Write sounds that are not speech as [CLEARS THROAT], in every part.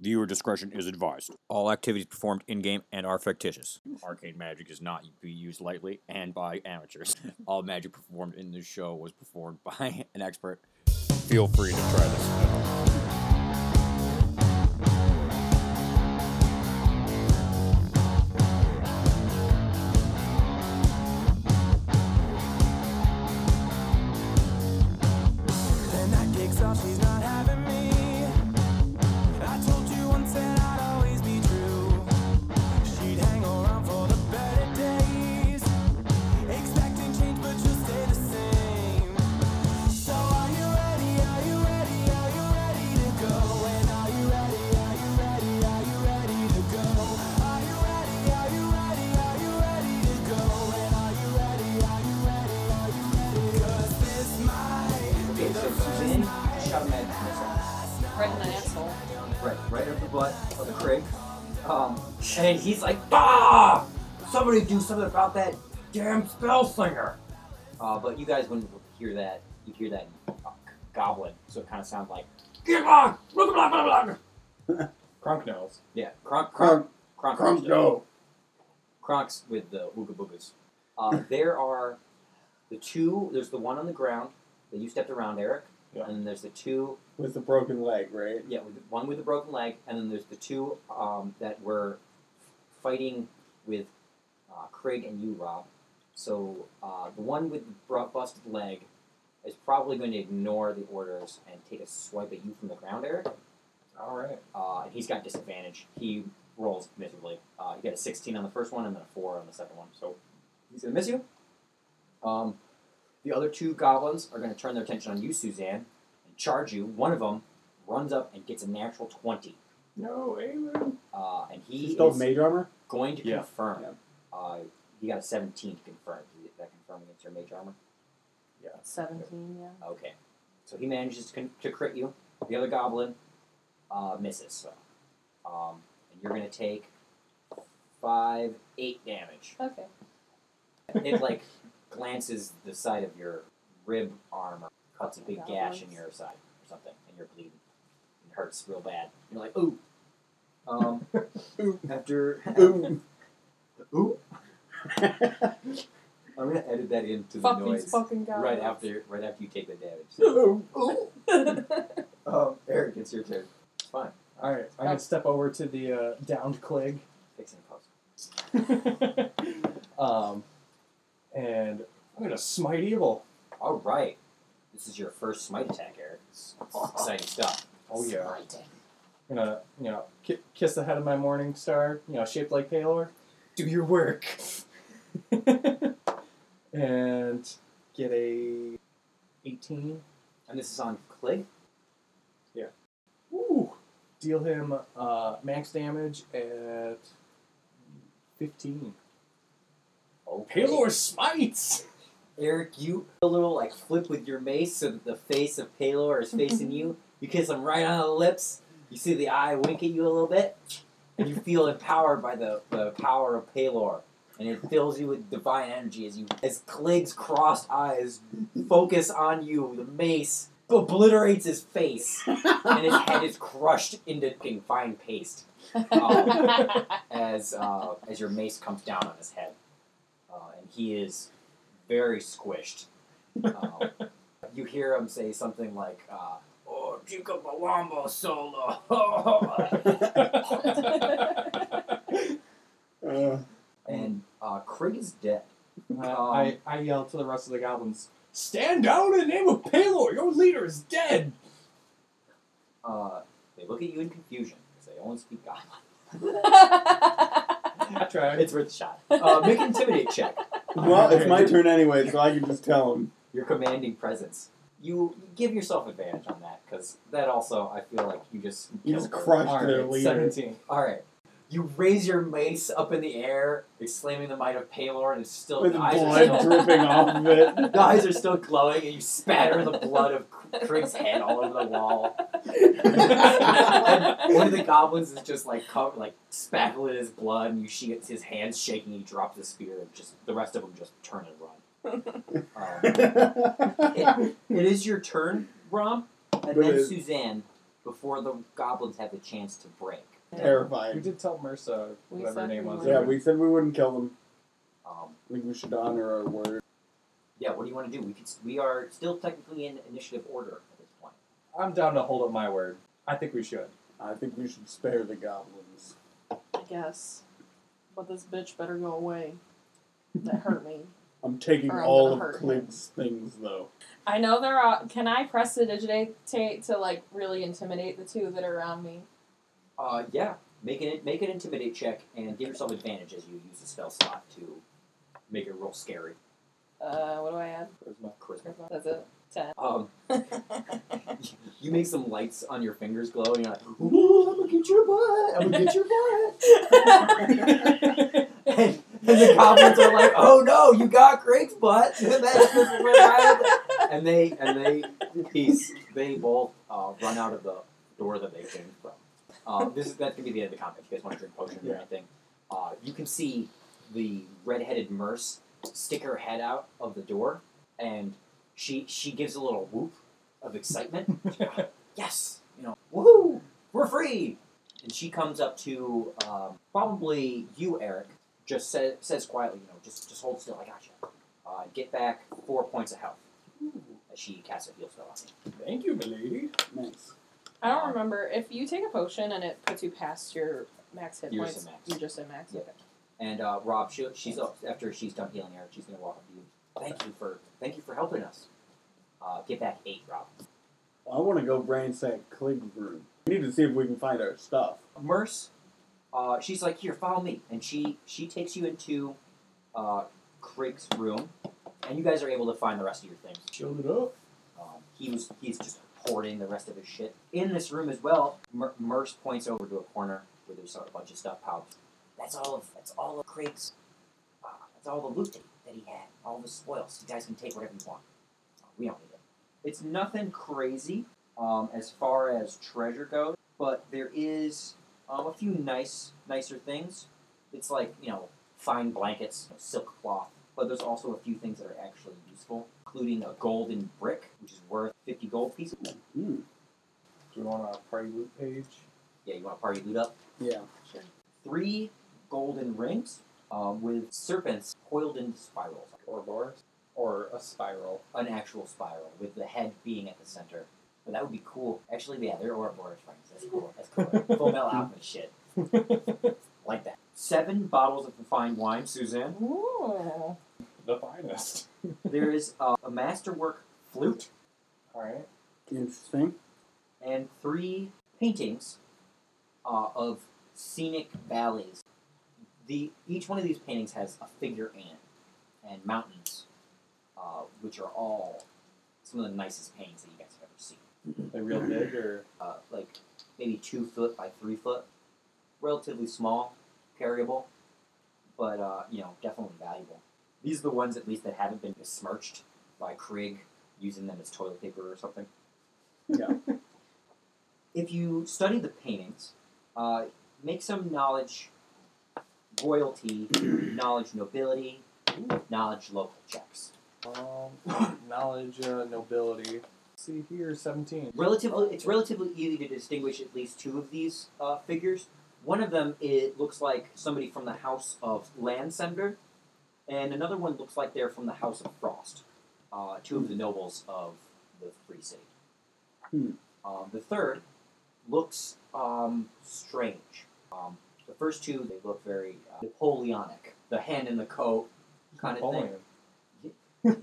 Viewer discretion is advised. All activities performed in game and are fictitious. Arcane magic is not to be used lightly and by amateurs. [LAUGHS] All magic performed in this show was performed by an expert. Feel free to try this Somebody do something about that damn spell slinger! Uh, but you guys wouldn't hear that. You'd hear that uh, goblin, so it kind of sounds like, get on! Blah, blah, blah, blah, blah." Crunk [LAUGHS] knows. Yeah, Kronk, Crunk, Kronk, crunk, go. Kronks with the ooga boogas. Uh, [LAUGHS] there are the two, there's the one on the ground that you stepped around, Eric. Yeah. And then there's the two With the broken leg, right? Yeah, with one with a broken leg, and then there's the two um, that were fighting with uh, Craig and you, Rob. So uh, the one with the busted leg is probably going to ignore the orders and take a swipe at you from the ground, Eric. All right. Uh, and he's got disadvantage. He rolls miserably. Uh, he got a 16 on the first one and then a 4 on the second one. So he's going to miss you. Um, the other two goblins are going to turn their attention on you, Suzanne, and charge you. One of them runs up and gets a natural 20. No, Aiden. Uh, and he He still is mage armor? going to Yeah. confirm. Yeah. Uh, he got a 17 confirmed. confirm. Did that confirm against your mage armor? Yeah. 17, yeah. Okay. So he manages to, con- to crit you. The other goblin uh, misses. So. Um, and you're going to take 5, 8 damage. Okay. It, like, [LAUGHS] glances the side of your rib armor, cuts a big gash in your side or something, and you're bleeding. It hurts real bad. You're like, ooh. Um, [LAUGHS] Ooh. After. [LAUGHS] Ooh. Ooh. [LAUGHS] I'm gonna edit that into the Fuck noise these fucking guys. right after right after you take the damage. Ooh. [LAUGHS] Um, Eric, it's your turn. It's fine. All right. I'm gonna step over to the uh, downed Clig. Fixing post. [LAUGHS] um, and I'm gonna smite evil. All right. This is your first smite attack, Eric. It's, it's exciting stuff. Oh yeah. I'm gonna you know ki- kiss the head of my morning star. You know, shaped like Palor. Do your work. [LAUGHS] and get a 18. And this is on Clig. Ooh. Deal him uh, max damage at 15. Okay. Palor smites. [LAUGHS] Eric, you a little like flip with your mace so that the face of Palor is facing [LAUGHS] you. You kiss him right on the lips. You see the eye wink at you a little bit, and you feel empowered by the, the power of Palor. And it fills you with divine energy as you as Clig's crossed eyes focus on you. The mace obliterates his face, and his head is crushed into fucking fine paste um, [LAUGHS] as uh, as your mace comes down on his head, uh, and he is very squished. Um, you hear him say something like, uh, "Oh, Chica Bawamba solo." [LAUGHS] Uh, and uh, Krieg is dead. I, I, I yell to the rest of the goblins, Stand down in the name of Palor! Your leader is dead! Uh, they look at you in confusion because they only speak Goblin. I tried. It's worth a shot. Uh, make an intimidate check. well, it's my turn anyway, so I can just tell them. Your commanding presence. You give yourself advantage on that because that also I feel like you just You just crushed All their right, leader. 17. All right. You raise your mace up in the air, exclaiming the might of Palor, and it's still With the eyes blood still, dripping [LAUGHS] off of it. the eyes are still glowing, and you spatter the blood of Krieg's head all over the wall. and one of the goblins is just like covered, like spackled in his blood, and you see his hands shaking. He drops the spear, and just the rest of them just turn and run. Um, it, it is your turn, Rom, and then is. Suzanne, before the goblins have the chance to break. Terrifying. We Terrifying. did tell Mersa We whatever her said name we was. Yeah, we said we wouldn't kill them. Um, I think we should honor our word. yeah, what do you want to do? We could. We are still technically in initiative order at this point. I'm down to hold up my word. I think we should. I think we should spare the goblins. I guess. But this bitch better go away. That hurt me. I'm taking I'm all gonna of hurt him. Things though. I know they're all. Can I prestidigitate to like really intimidate the two that are around me? Uh, yeah. Make an make an intimidate check and give yourself advantage as you use the spell slot to make it real scary. Uh, what do I add? Charisma. Charisma. That's it. Ten. Um, [LAUGHS] you make some lights on your fingers glow, and you're like, "Ooh, I'm gonna get your butt! I'm gonna get your [LAUGHS] butt!" [LAUGHS] and the goblins are like, "Oh no, you got Greg's butt!" [LAUGHS] And they and they peace. They both uh, run out of the door that they came from. Um, this is that's gonna be the end of the combat. If you guys want to drink potion or anything, uh, you can see the red-headed Merce stick her head out of the door, and she she gives a little whoop of excitement. [LAUGHS] yes, you know, woohoo, we're free. And she comes up to um, probably you, Eric. Just says says quietly, you know, just just hold still. I got you. Uh, get back four points of health. As she casts a heal spell on you. Thank you, milady. Nice. I don't remember if you take a potion and it puts you past your max hit You're points. just at max. You're just at max. Yeah. Okay. And uh, Rob, she, she's up after she's done healing Eric. She's gonna walk up to you. Thank you for thank you for helping us. Uh, get back eight, Rob. I want to go ransack Clig's room. We need to see if we can find our stuff. Merce, uh, she's like, here, follow me, and she she takes you into uh, Craig's room, and you guys are able to find the rest of your things. Shield it up. Um, he was he's just hoarding the rest of his shit in this room as well. Mer- Merce points over to a corner where there's a bunch of stuff piled. That's all of that's all of Craig's. Uh, that's all the loot that, that he had, all the spoils. You guys can take whatever you want. We don't need it. It's nothing crazy um, as far as treasure goes, but there is um, a few nice nicer things. It's like you know fine blankets, silk cloth, but there's also a few things that are actually useful, including a golden brick, which is worth 50 gold pieces. Hmm. Do we want a party loot page? Yeah, you want to party loot up? Yeah. Three golden rings um, with serpents coiled into spirals. Ouroboros? Or a spiral? An actual spiral, with the head being at the center. But that would be cool. Actually, yeah, they're Ouroboros rings. That's cool. That's cool. Full metal [LAUGHS] alchemist shit. Like that. Seven bottles of refined wine, Suzanne. Ooh. the finest. [LAUGHS] There is uh, a masterwork flute Alright. Interesting. and three paintings uh, of scenic valleys. The each one of these paintings has a figure in it and mountains, uh, which are all some of the nicest paintings that you guys have ever real big or Uh, like maybe two foot by three foot, relatively small, carryable, but uh, you know definitely valuable. These are the ones at least that haven't been besmirched by Krieg using them as toilet paper or something. Yeah. [LAUGHS] if you study the paintings, uh, make some knowledge, royalty, [CLEARS THROAT] knowledge, nobility, knowledge, local checks. um, [CLEARS THROAT] knowledge, uh, nobility. See here, seventeen. Relatively, it's relatively easy to distinguish at least two of these uh, figures. One of them it looks like somebody from the house of Landsender, and another one looks like they're from the house of Frost. Uh, two of the nobles of the Free City. Hmm. Um, the third looks um, strange. Um, the first two they look very uh, Napoleonic, the hand in the coat kind of thing.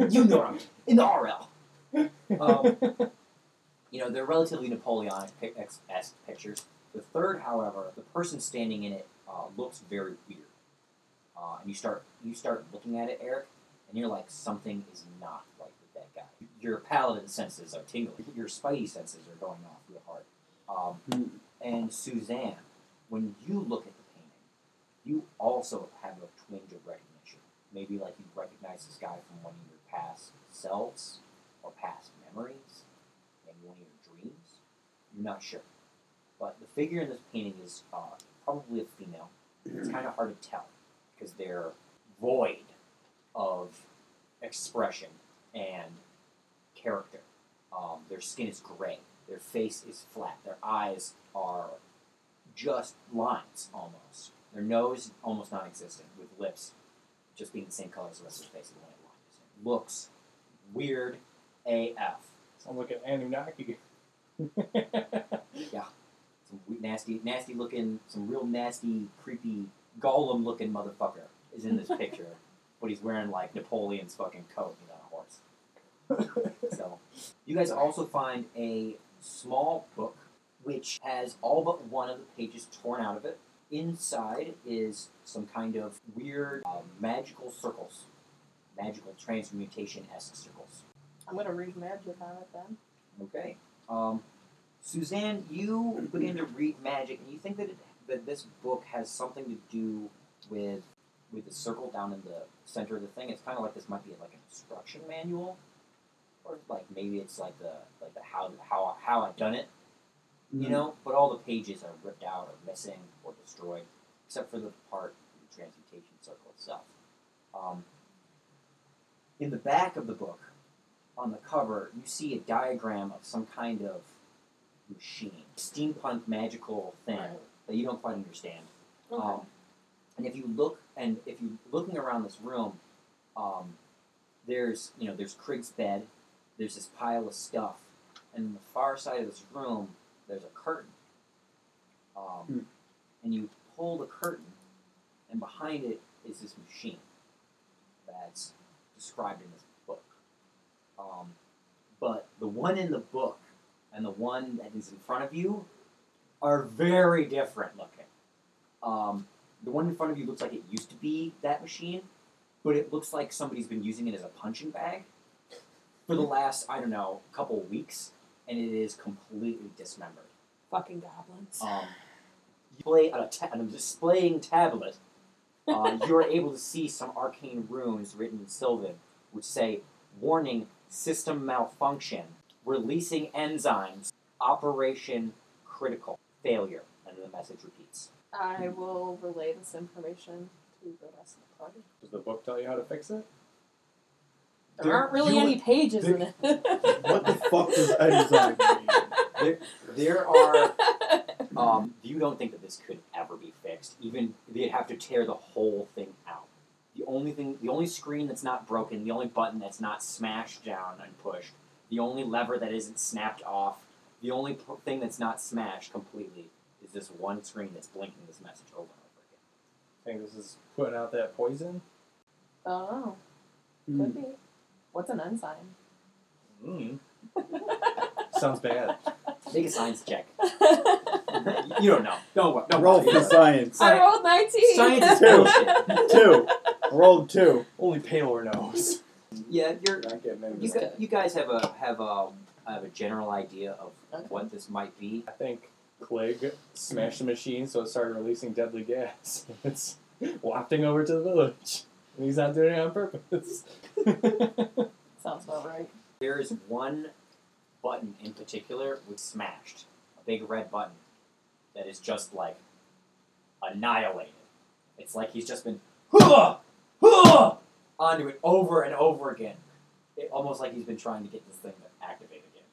You know what I'm in the RL. Um, [LAUGHS] you know, they're relatively Napoleonic esque pictures. The third, however, the person standing in it uh, looks very weird. Uh, and you start you start looking at it, Eric, and you're like, something is not right with that guy. Your paladin senses are tingling. Your spidey senses are going off real hard. Um, Hmm. and Suzanne, when you look at the painting, you also have a twinge of recognition. Maybe like you recognize this guy from one of your past selves past memories, maybe one of your dreams. You're not sure. But the figure in this painting is uh, probably a female. It's kind of hard to tell because they're void of expression and character. Um, their skin is gray. Their face is flat. Their eyes are just lines almost. Their nose almost non-existent, with lips just being the same color as the rest of the face. It looks weird AF. Sounds like an Anunnaki. [LAUGHS] Yeah. Some nasty, nasty looking, some real nasty, creepy, golem looking motherfucker is in this [LAUGHS] picture, but he's wearing like Napoleon's fucking coat. On a horse. So, you guys also find a small book which has all but one of the pages torn out of it. Inside is some kind of weird uh, magical circles, magical transmutation esque circles. I'm gonna read magic on it then. Okay. Um, Suzanne, you begin to read magic, and you think that it, that this book has something to do with with the circle down in the center of the thing. It's kind of like this might be like an instruction manual, or like maybe it's like the like the how how how I've done it, you know. But all the pages are ripped out or missing or destroyed, except for the part the transmutation circle itself. Um, in the back of the book, on the cover, you see a diagram of some kind of machine, steampunk magical thing Right. that you don't quite understand. Okay. Um, and if you look, and if you're looking around this room, um, there's you know there's Krieg's bed, there's this pile of stuff, and on the far side of this room, there's a curtain. Um, Hmm. And you pull the curtain, and behind it is this machine that's described in this book. Um, but the one in the book and the one that is in front of you are very different looking. Um, the one in front of you looks like it used to be that machine, but it looks like somebody's been using it as a punching bag for the last, I don't know, couple weeks, and it is completely dismembered. Fucking goblins. Um, you play on a, ta- on a displaying tablet. Uh, [LAUGHS] you're able to see some arcane runes written in Sylvan, which say "Warning: System malfunction. Releasing enzymes. Operation critical. Failure." And the message repeats. I will relay this information to the rest of the party. Does the book tell you how to fix it? There There- aren't really you- any pages in it. [LAUGHS] What the fuck does enzyme mean? [LAUGHS] There, there are. [LAUGHS] Um, you don't think that this could ever be fixed. Even they'd have to tear the whole thing out. The only thing, the only screen that's not broken, the only button that's not smashed down and pushed, the only lever that isn't snapped off, the only p- thing that's not smashed completely is this one screen that's blinking this message over and over again. think this is putting out that poison? oh, could be. What's an enzyme? Mm. [LAUGHS] Sounds bad. Make a science check. [LAUGHS] you don't know. Don't worry. Don't Roll worry. for science. I rolled 19. Science is Two. [LAUGHS] bullshit. Two. I rolled [LAUGHS] two. Only Palor knows. Yeah, you're Not getting into You, gu- you guys have a have a have a general idea of what this might be. I think Clegg smashed the machine so it started releasing deadly gas. [LAUGHS] It's wafting over to the village. And he's not doing it on purpose. [LAUGHS] Sounds about right. There is one button in particular which smashed, a big red button that is just like annihilated. It's like he's just been hoo hoo onto it over and over again. It, almost like he's been trying to get this thing to activate again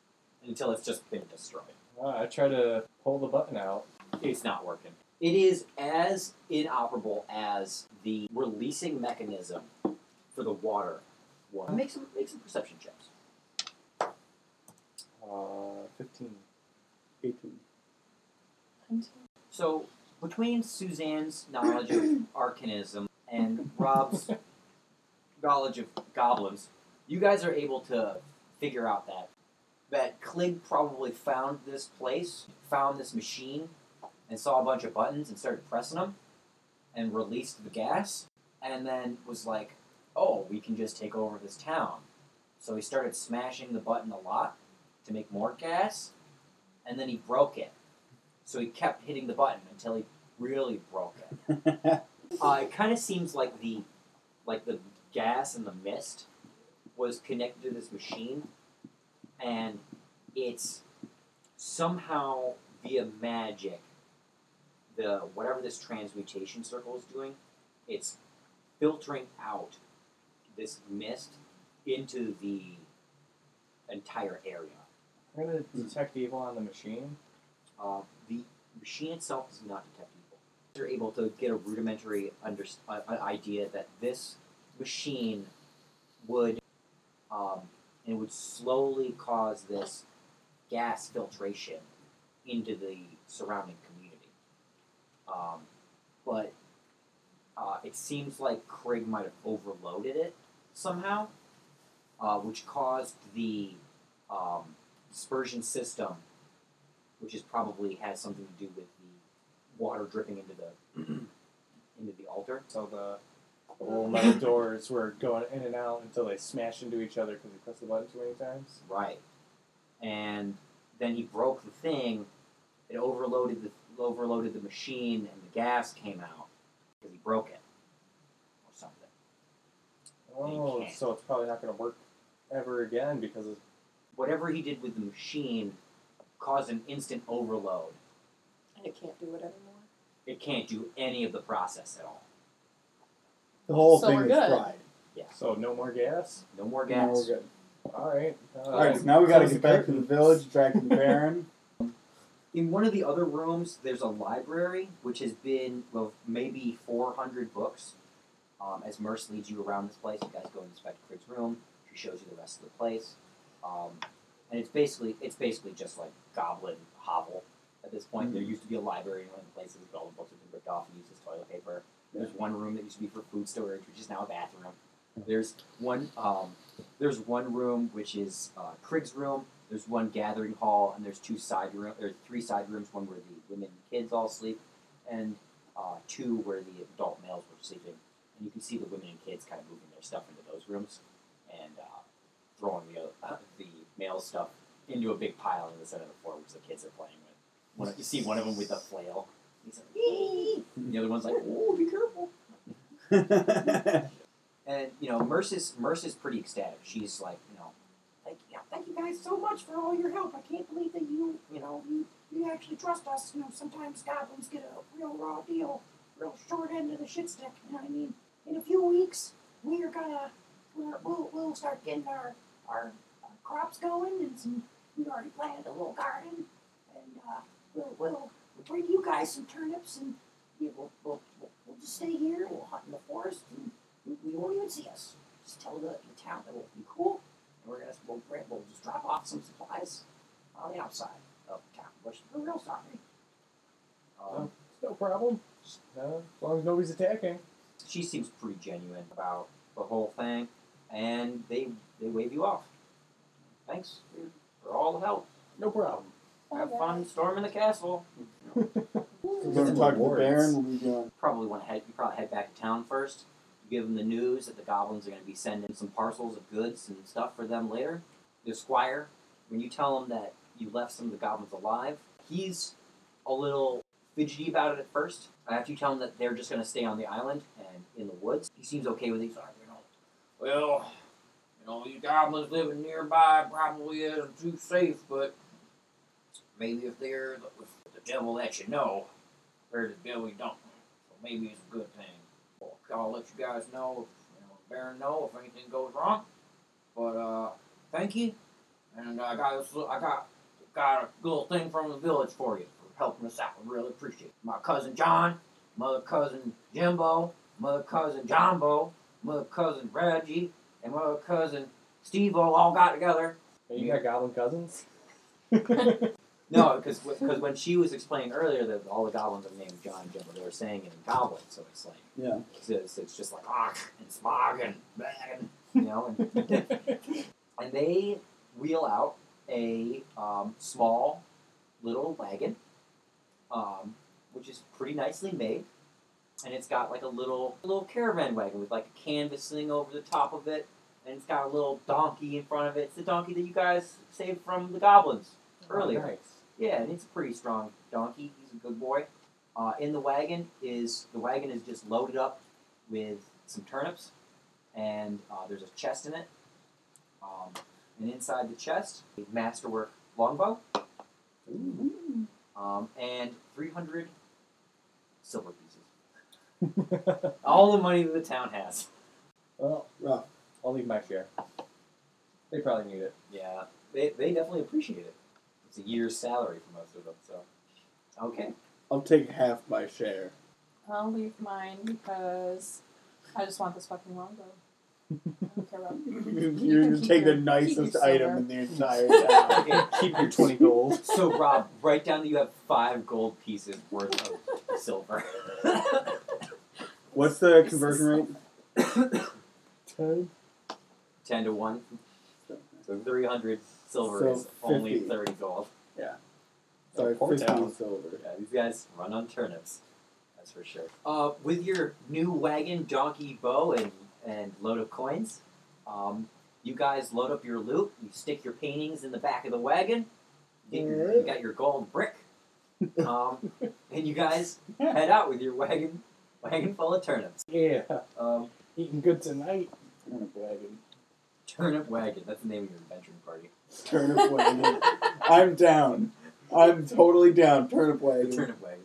until it's just been destroyed. Uh, I try to pull the button out. It's not working. It is as inoperable as the releasing mechanism for the water. Make some make some perception checks. Uh, 15. 18. So between Suzanne's knowledge of [COUGHS] arcanism and Rob's knowledge of goblins, you guys are able to figure out that that Clig probably found this place, found this machine, and saw a bunch of buttons and started pressing them, and released the gas, and then was like, "Oh, we can just take over this town." So he started smashing the button a lot to make more gas, and then he broke it. So he kept hitting the button until he really broke it. [LAUGHS] Uh, it kind of seems like the like the gas and the mist was connected to this machine, and it's somehow via magic. The whatever this transmutation circle is doing, it's filtering out this mist into the entire area, I'm gonna detect evil on the machine. Uh, the machine itself does not detect evil. You're able to get a rudimentary under, uh, idea that this machine would, um, it would slowly cause this gas filtration into the surrounding community. Um, but uh, it seems like Craig might have overloaded it somehow, uh, which caused the um, dispersion system which is probably has something to do with the water dripping into the [CLEARS THROAT] into the altar. So the, the little metal [LAUGHS] doors were going in and out until they smashed into each other because he pressed the button too many times. Right. And then he broke the thing. It overloaded the overloaded the machine, and the gas came out because he broke it or something. Oh, so it's probably not going to work ever again because of Whatever he did with the machine caused an instant overload. And it can't do it anymore. It can't do any of the process at all. The whole So thing we're is good. fried. so no more gas. No more Now gas. we're good. All right. Uh, All right, so now we got to close get the back to the curtains. village, back to the Baron. [LAUGHS] In one of the other rooms, there's a library which has been well, maybe 400 books. Um, as Merce leads you around this place, you guys go and inspect Craig's room. She shows you the rest of the place, um, and it's basically it's basically just like Goblin hovel at this point. There used to be a library in one of the places, but all the books have been ripped off and used as toilet paper. There's one room that used to be for food storage, which is now a bathroom. There's one um, there's one room which is uh, room. There's one gathering hall, and there's two side room. There's three side rooms. One where the women and kids all sleep, and uh, two where the adult males were sleeping. And you can see the women and kids kind of moving their stuff into those rooms, and uh, throwing the uh, the male stuff into a big pile in the center of the floor, which the kids are playing with. One, you see one of them with a flail. He's like, and the other one's like, "Oh, be careful." [LAUGHS] And you know, Merce's is Merce is pretty ecstatic. She's like, you know, Thank you, thank you guys so much for all your help. I can't believe that you, you know, you, you actually trust us. You know, sometimes goblins get a real raw deal, real short end of the shit stick. You know what I mean? In a few weeks, we are gonna, we're, we'll, we'll start getting our, our, our crops going and some. We've already planted a little garden, and uh, we'll, we'll, we'll bring you guys some turnips, and you, we'll, we'll, we'll, we'll just stay here. We'll hunt in the forest, and you, you won't even see us. Just tell the, the town that we'll be cool. And we're gonna we'll, we'll just drop off some supplies on the outside of town. We're, we're real sorry. um, It's no problem. Uh, as long as nobody's attacking. she seems pretty genuine about the whole thing, and they they wave you off. Thanks for, for all the help. No problem. Have fun storming the castle. [LAUGHS] We're going to talk to the Rewards. Baron. What are we doing? Probably want to head. You probably head back to town first. You give them the news that the goblins are going to be sending some parcels of goods and stuff for them later. The squire, when you tell him that you left some of the goblins alive, he's a little fidgety about it at first. After you tell him that they're just going to stay on the island and in the woods, he seems okay with it. He's like, you know, well, you know, these goblins living nearby probably isn't too safe, but maybe if they're the, if the devil that you know, there's the devil you don't. So maybe it's a good thing. Well, I'll let you guys know, if, you know, Baron know if anything goes wrong. But uh, thank you, and I got this, I got got a little thing from the village for you for helping us out. I really appreciate it. My cousin John, mother cousin Jimbo, mother cousin Jumbo, mother cousin Reggie, and mother cousin Steve all got together. Hey, you got goblin cousins? [LAUGHS] [LAUGHS] No, because when she was explaining earlier that all the goblins are named John and Jimbo, they were saying it in goblin, so it's like Yeah. it's, it's, it's just like ah and smog and bang, you know, and, [LAUGHS] and they wheel out a um, small little wagon, um, which is pretty nicely made, and it's got like a little little caravan wagon with like a canvas thing over the top of it, and it's got a little donkey in front of it. It's the donkey that you guys saved from the goblins earlier. Oh, nice. Yeah, and it's a pretty strong donkey. He's a good boy. Uh, in the wagon is the wagon is just loaded up with some turnips, and uh, there's a chest in it. Um, and inside the chest, a masterwork longbow, um, and 300 silver pieces. [LAUGHS] All the money that the town has. well, Rough. I'll leave my share. They probably need it. Yeah, they, they definitely appreciate it. A year's salary for most of them. So, okay. I'll take half my share. I'll leave mine because I just want this fucking longbow. I don't care about [LAUGHS] you [LAUGHS] can just keep take your- the keep nicest your item silver. in the [LAUGHS] entire town. Okay. Keep your 20 gold. So, Rob, write down that you have five gold pieces worth of silver. What's the conversion rate? 10. [COUGHS] 10 to 1. So 300 silver So is only 30 gold. Yeah. Sorry, Poor 50 town. silver. Yeah, these guys run on turnips. That's for sure. Uh, with your new wagon, donkey, bow, and, and load of coins, um, you guys load up your loot. You stick your paintings in the back of the wagon. You, get your, you got your gold brick. [LAUGHS] Um, and you guys head out with your wagon wagon full of turnips. Yeah. Um, Eating good tonight. Turnip wagon. Turnip wagon. That's the name of your adventuring party. Turnip wagon. I'm down. I'm totally down. Turnip The wagon. turnip wagon.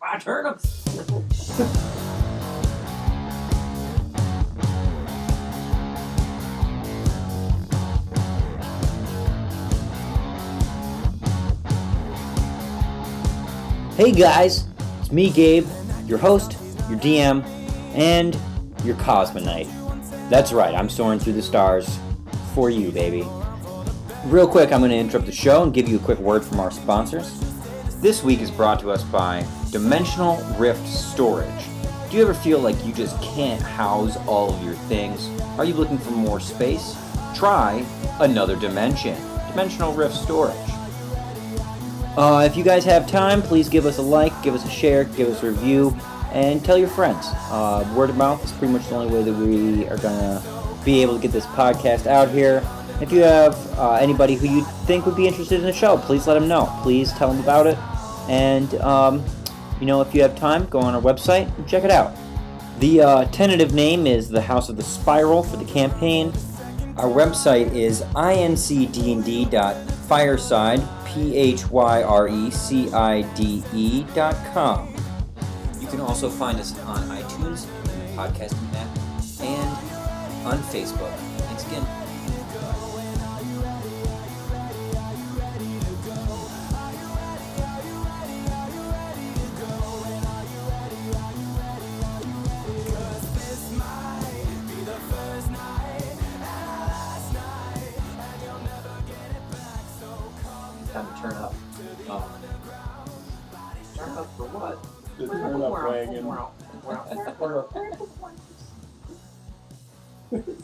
Ah, turnips! Hey guys, it's me, Gabe, your host, your DM, and your Cosmonite. That's right, I'm soaring through the stars for you, baby. Real quick, I'm going to interrupt the show and give you a quick word from our sponsors. This week is brought to us by Dimensional Rift Storage. Do you ever feel like you just can't house all of your things? Are you looking for more space? Try another dimension. Dimensional Rift Storage. Uh, if you guys have time, please give us a like, give us a share, give us a review, and tell your friends. Uh, word of mouth is pretty much the only way that we are gonna be able to get this podcast out here. If you have uh, anybody who you think would be interested in the show, please let them know. Please tell them about it. And um, you know, if you have time, go on our website and check it out. The uh, tentative name is the House of the Spiral for the campaign. Our website is incdnd.fireside, P-H-Y-R-E-C-I-D-E dot com. You can also find us on iTunes, and podcasting app, on Facebook. Thanks again. Time to turn up. Um, turn up for what? The turnip wagon.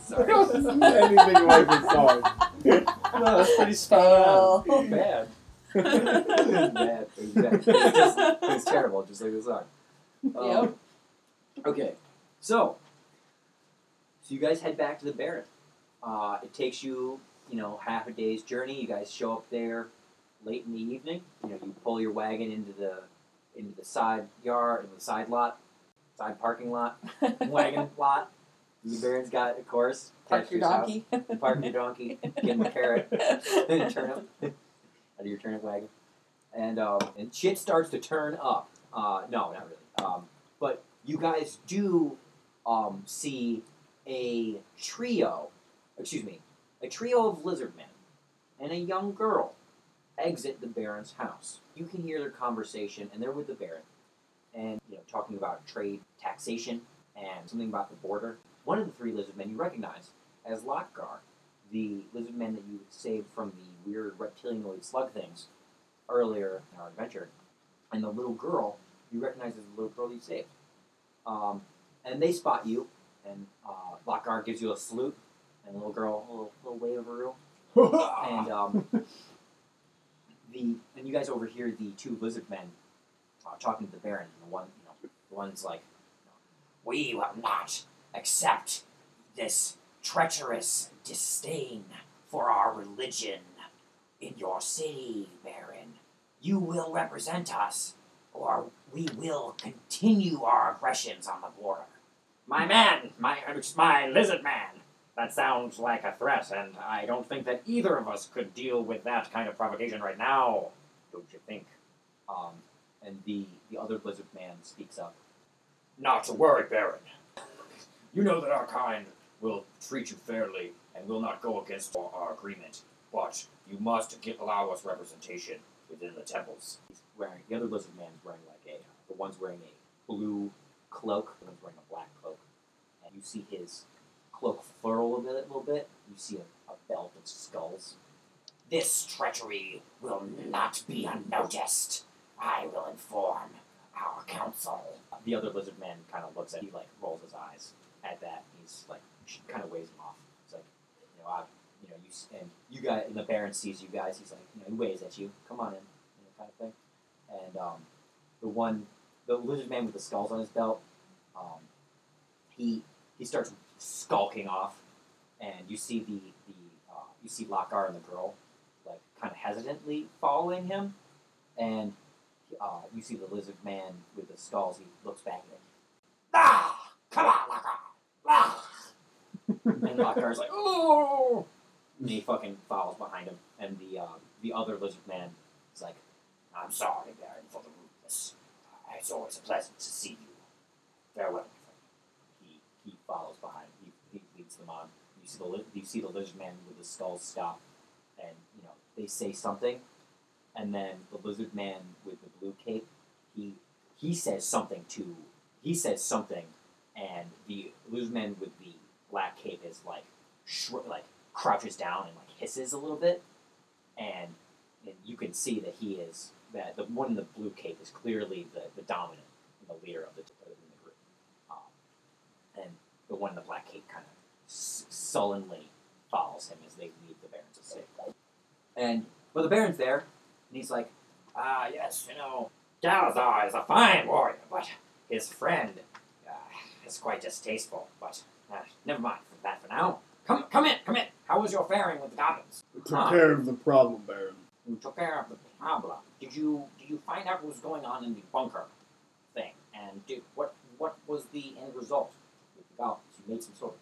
Sorry. [LAUGHS] Anything like the song. No, that's pretty spot Fail. on. Bad. [LAUGHS] it was bad. It was, bad. It was just- it terrible, just like the song. Um, Yep. Okay, so so you guys head back to the Baron. Uh, it takes you, you know, half a day's journey. You guys show up there late in the evening. You know, you pull your wagon into the into the side yard, in the side lot, side parking lot, [LAUGHS] wagon lot. The Baron's got, of course, Park your house. donkey. You [LAUGHS] park your donkey, give him a carrot, and a turnip out of your turnip wagon, and um, and shit starts to turn up. Uh, no, not really. Um, but you guys do um, see a trio, excuse me, a trio of lizard men and a young girl exit the Baron's house. You can hear their conversation, and they're with the Baron, and you know talking about trade, taxation, and something about the border. One of the three lizard men you recognize as Lokgar, the lizard man that you saved from the weird reptilianoid slug things earlier in our adventure, and the little girl you recognize as the little girl you saved. Um, and they spot you, and uh, gives you a salute, and the little girl a little, little wave of her [LAUGHS] and um, the and you guys overhear the two lizard men uh, talking to the Baron. And the one, you know, the one's like, "We will not accept this treacherous disdain for our religion in your city, Baron. You will represent us, or we will continue our aggressions on the border." My man, my my lizard man. That sounds like a threat, and I don't think that either of us could deal with that kind of provocation right now. Don't you think? Um, and the the other lizard man speaks up. Not to worry, Baron. You know that our kind will treat you fairly and will not go against our, our agreement. but you must get, allow us representation within the temples. He's wearing the other lizard man is wearing like a the one's wearing a blue cloak, the one's wearing a black cloak, and you see his cloak furl a a little bit. You see a, a belt of skulls. This treachery will not be unnoticed. I will inform our council. The other lizard man kind of looks at he like rolls his eyes at that. He's like she kind of waves him off. It's like you know I, you know you and you guys and the Baron sees you guys. He's like you know he waves at you. Come on in, you know, kind of thing. And um, the one the lizard man with the skulls on his belt, um, he he starts skulking off, and you see the the uh, you see Lockar and the girl like kind of hesitantly following him, and uh, you see the lizard man with the skulls. He looks back at him. Ah, come on, Lockar. Ah. And Lockar's like, oh, and he fucking follows behind him, and the uh, the other lizard man is like, I'm sorry, Baron, for the rudeness. It's always a pleasant to see you. Farewell. He he follows behind. He, he leads them on. You see the you see the lizard man with the skull stop, and you know they say something, and then the lizard man with the blue cape, he he says something to he says something, and the lizard man with the black cape is like shr- like crouches down and like hisses a little bit, and, and you can see that he is that the one in the blue cape is clearly the, the dominant the leader of the, the group, um, and the one in the black cape kind of s- sullenly follows him as they leave the Baron's estate. And well, the Baron's there, and he's like, "Ah, yes, you know, Galazar is a fine warrior, but his friend uh, is quite distasteful. But uh, never mind for that for now. Come, come in, come in. How was your faring with the goblins? We took care of the problem, Baron. You took care of the problem. Did you did you find out what was going on in the bunker thing? And did, what what was the end result with the goblins? You made some sort of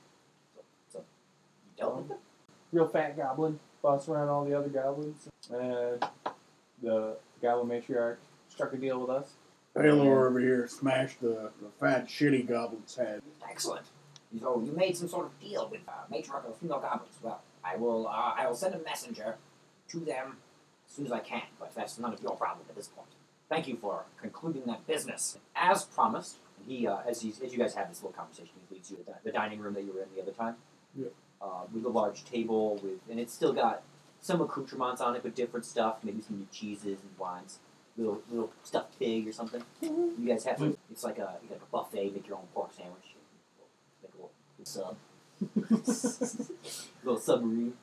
so, so you dealt with them. Real fat goblin boss around all the other goblins, and the goblin matriarch struck a deal with us. Baylor over here smashed the, the fat, shitty goblin's head. Excellent. So you made some sort of deal with uh, matriarch of the female goblins. Well, I will uh, I will send a messenger to them as soon as I can. But that's none of your problem at this point. Thank you for concluding that business as promised. He uh, as, he's, as you guys have this little conversation, he leads you to the, the dining room that you were in the other time. Yeah. Uh, with a large table with and it's still got some accoutrements on it, but different stuff. Maybe some new cheeses and wines. Little little stuffed pig or something. You guys have it's like a like a buffet. Make your own pork sandwich. Make a little sub. little submarine.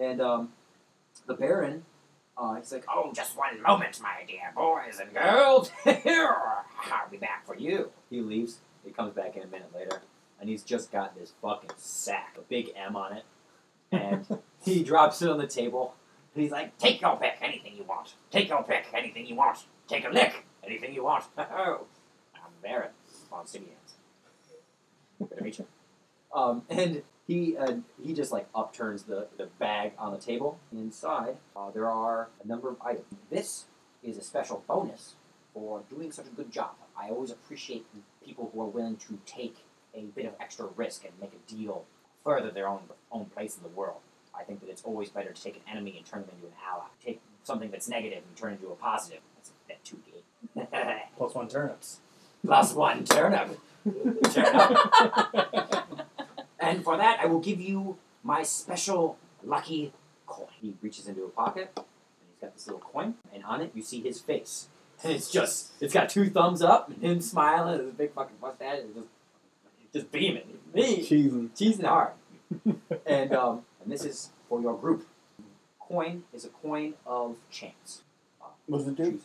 And um, the Baron, uh, he's like, "Oh, just one moment, my dear boys and girls. [LAUGHS] I'll be back for you." He leaves. He comes back in a minute later, and he's just got this fucking sack, a big M on it, and [LAUGHS] he drops it on the table. And he's like, "Take your pick, anything you want. Take your pick, anything you want. Take a lick, anything you want." [LAUGHS] Oh, I'm Baron von Simeons. Good to meet you. Um, [LAUGHS] and he uh, he just like upturns the, the bag on the table. Inside, uh, there are a number of items. This is a special bonus for doing such a good job. I always appreciate people who are willing to take a bit of extra risk and make a deal, further their own own place in the world. I think that it's always better to take an enemy and turn them into an ally. Take something that's negative and turn it into a positive. That's a bit too gay. Plus one turnips. [LAUGHS] Plus one turnip. [LAUGHS] Turnip. And for that, I will give you my special lucky coin. He reaches into a pocket, and he's got this little coin, and on it you see his face. [LAUGHS] And it's just, it's got two thumbs up, and him smiling, and his big fucking mustache, and just, just beaming. Me, Cheesing. cheesing hard. [LAUGHS] and, um, and this is for your group. Coin is a coin of chance. What's it do?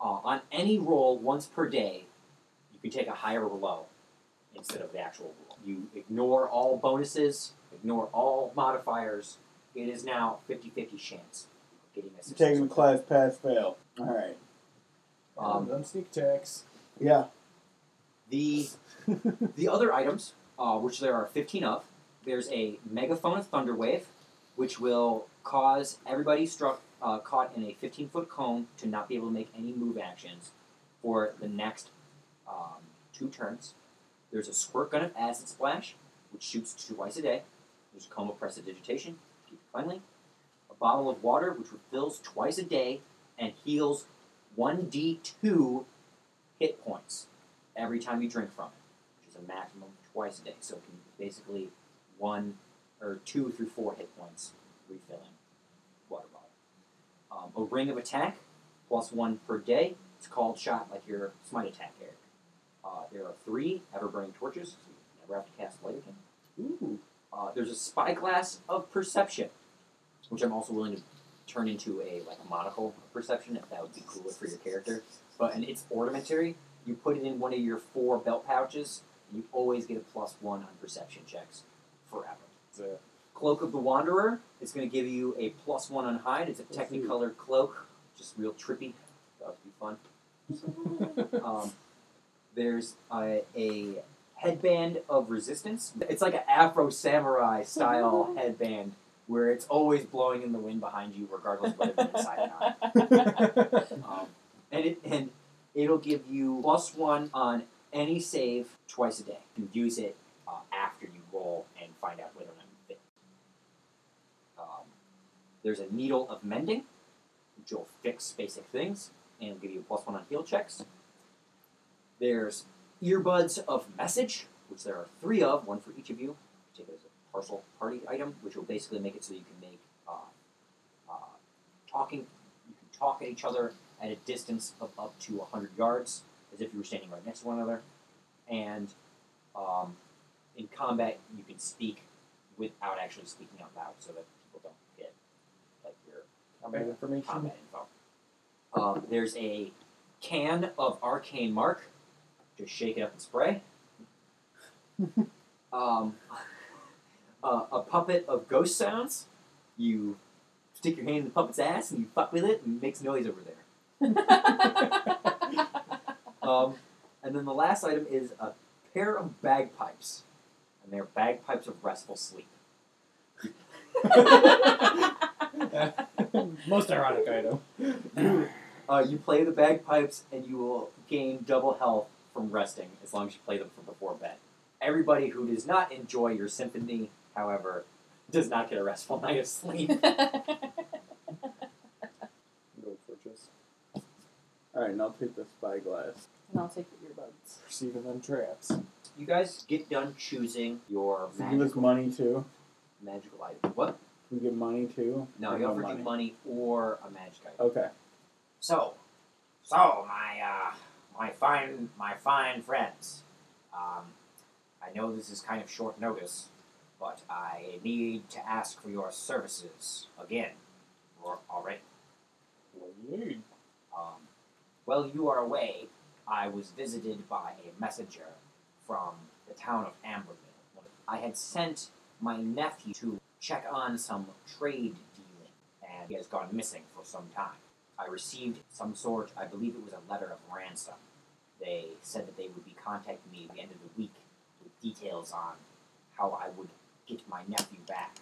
Uh, on any roll once per day, you can take a higher or low instead of the actual roll. You ignore all bonuses, ignore all modifiers. It is now 50 50 chance of getting a Taking the class pass fail. Alright. Um, them sneak attacks. Yeah. The, [LAUGHS] the other items, uh, which there are 15 of, there's a megaphone of Thunderwave, which will cause everybody struck uh, caught in a 15 foot cone to not be able to make any move actions for the next um, two turns. There's a squirt gun of acid splash, which shoots twice a day. There's a coma prestidigitation, keep it cleanly. A bottle of water, which refills twice a day and heals 1d2 hit points every time you drink from it, which is a maximum twice a day. So it can basically one or two through four hit points refilling water bottle. Um, a ring of attack, plus one per day. It's called shot like your smite attack, Eric. Uh, there are three ever burning torches, so you never have to cast light again. Ooh. Uh, there's a spyglass of perception, which I'm also willing to turn into a like a monocle of perception if that would be cooler for your character. But and it's ornamentary. You put it in one of your four belt pouches, and you always get a plus one on perception checks forever. It's a- Cloak of the Wanderer is going to give you a plus one on hide. It's a technicolored cloak, just real trippy. That would be fun. [LAUGHS] Um, there's a, a headband of resistance. It's like an Afro samurai style [LAUGHS] headband where it's always blowing in the wind behind you, regardless of whether you're inside or not. [LAUGHS] Um, and it and it'll give you plus one on any save twice a day. You can use it uh, after you roll and find out whether or not you fit. Um, there's a needle of mending, which will fix basic things and give you a plus one on heal checks. There's earbuds of message, which there are three of, one for each of you. Take it as a parcel party item, which will basically make it so you can make uh, uh, talking. You can talk at each other at a distance of up to 100 yards, as if you were standing right next to one another. And um, in combat, you can speak without actually speaking out loud, so that people don't get like your Combat information. combat info. Um, there's a can of arcane mark. Just shake it up and spray. [LAUGHS] um, uh, a puppet of ghost sounds. You stick your hand in the puppet's ass and you fuck with it and it makes noise over there. [LAUGHS] Um, and then the last item is a pair of bagpipes, and they're bagpipes of restful sleep. [LAUGHS] Most ironic item. Uh, you play the bagpipes, and you will gain double health from resting as long as you play them from before bed. Everybody who does not enjoy your symphony, however, does not get a restful night of sleep. [LAUGHS] Go fortress. Alright, and I'll take the spyglass. and I'll take the earbuds. Perceiving them traps. you guys get done choosing your So give us magical, money too. magical item. What? We get money too. No, Or you offered you money or a magic item. Okay. So, so my uh, my fine my fine friends, um, I know this is kind of short notice, but I need to ask for your services again, or already. What do you need? Um, while you are away, I was visited by a messenger from the town of Amberville. I had sent my nephew to check on some trade dealing, and he has gone missing for some time. I received some sort, I believe it was a letter of ransom. They said that they would be contacting me at the end of the week with details on how I would get my nephew back.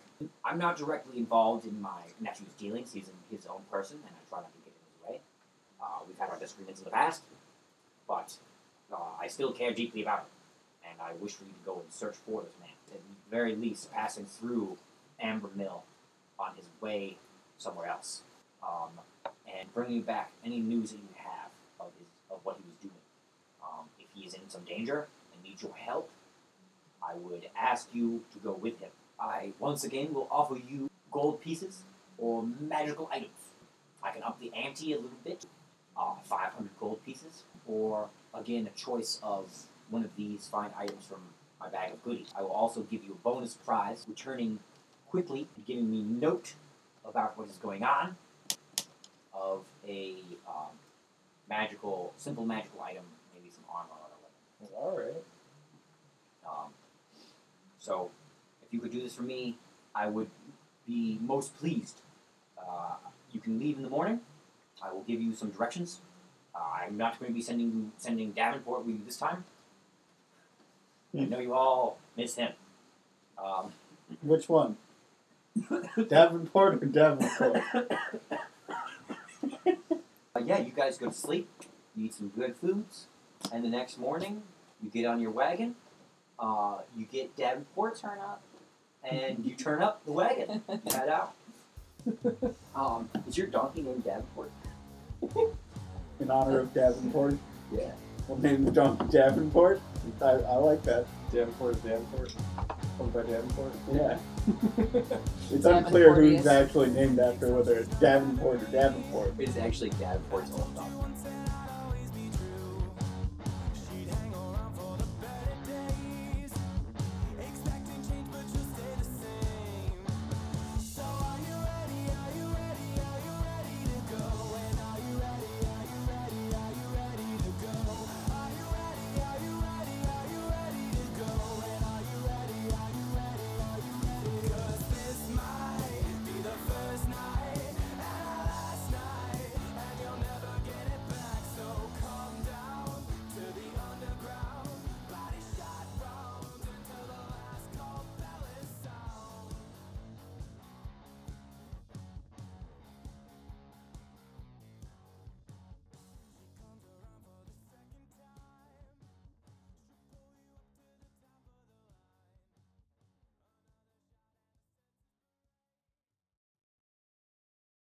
I'm not directly involved in my nephew's dealings. He's in his own person, and I try not to get in his way. Uh, we've had our disagreements in the past, but uh, I still care deeply about him, and I wish for you to go and search for this man. At the very least, passing through Amber Mill on his way somewhere else, um, and bringing back any news that you have of his of what he was doing. Um, if he is in some danger and needs your help, I would ask you to go with him. I once again will offer you gold pieces or magical items. I can up the ante a little bit, uh, 500 gold pieces, or again a choice of one of these fine items from my bag of goodies. I will also give you a bonus prize, returning quickly and giving me note about what is going on of a um, magical, simple magical item, maybe some armor or a weapon. Alright. Um, so, if you could do this for me, I would be most pleased. Uh, you can leave in the morning. I will give you some directions. Uh, I'm not going to be sending sending Davenport with you this time. I know you all miss him. Um, Which one? [LAUGHS] Davenport or Davenport? [LAUGHS] Uh, yeah, you guys go to sleep. You eat some good foods, and the next morning you get on your wagon. Uh, you get Davenport, Turn up. and you turn up the wagon. You head out. [LAUGHS] Um, is your donkey named Davenport? In honor of Davenport. Yeah. We'll name the donkey Davenport. I, I like that. Davenport is Davenport. Owned by Davenport. Yeah. [LAUGHS] It's unclear who's Davenportius. actually named after, whether it's Davenport or Davenport. It's actually Davenport's old donkey.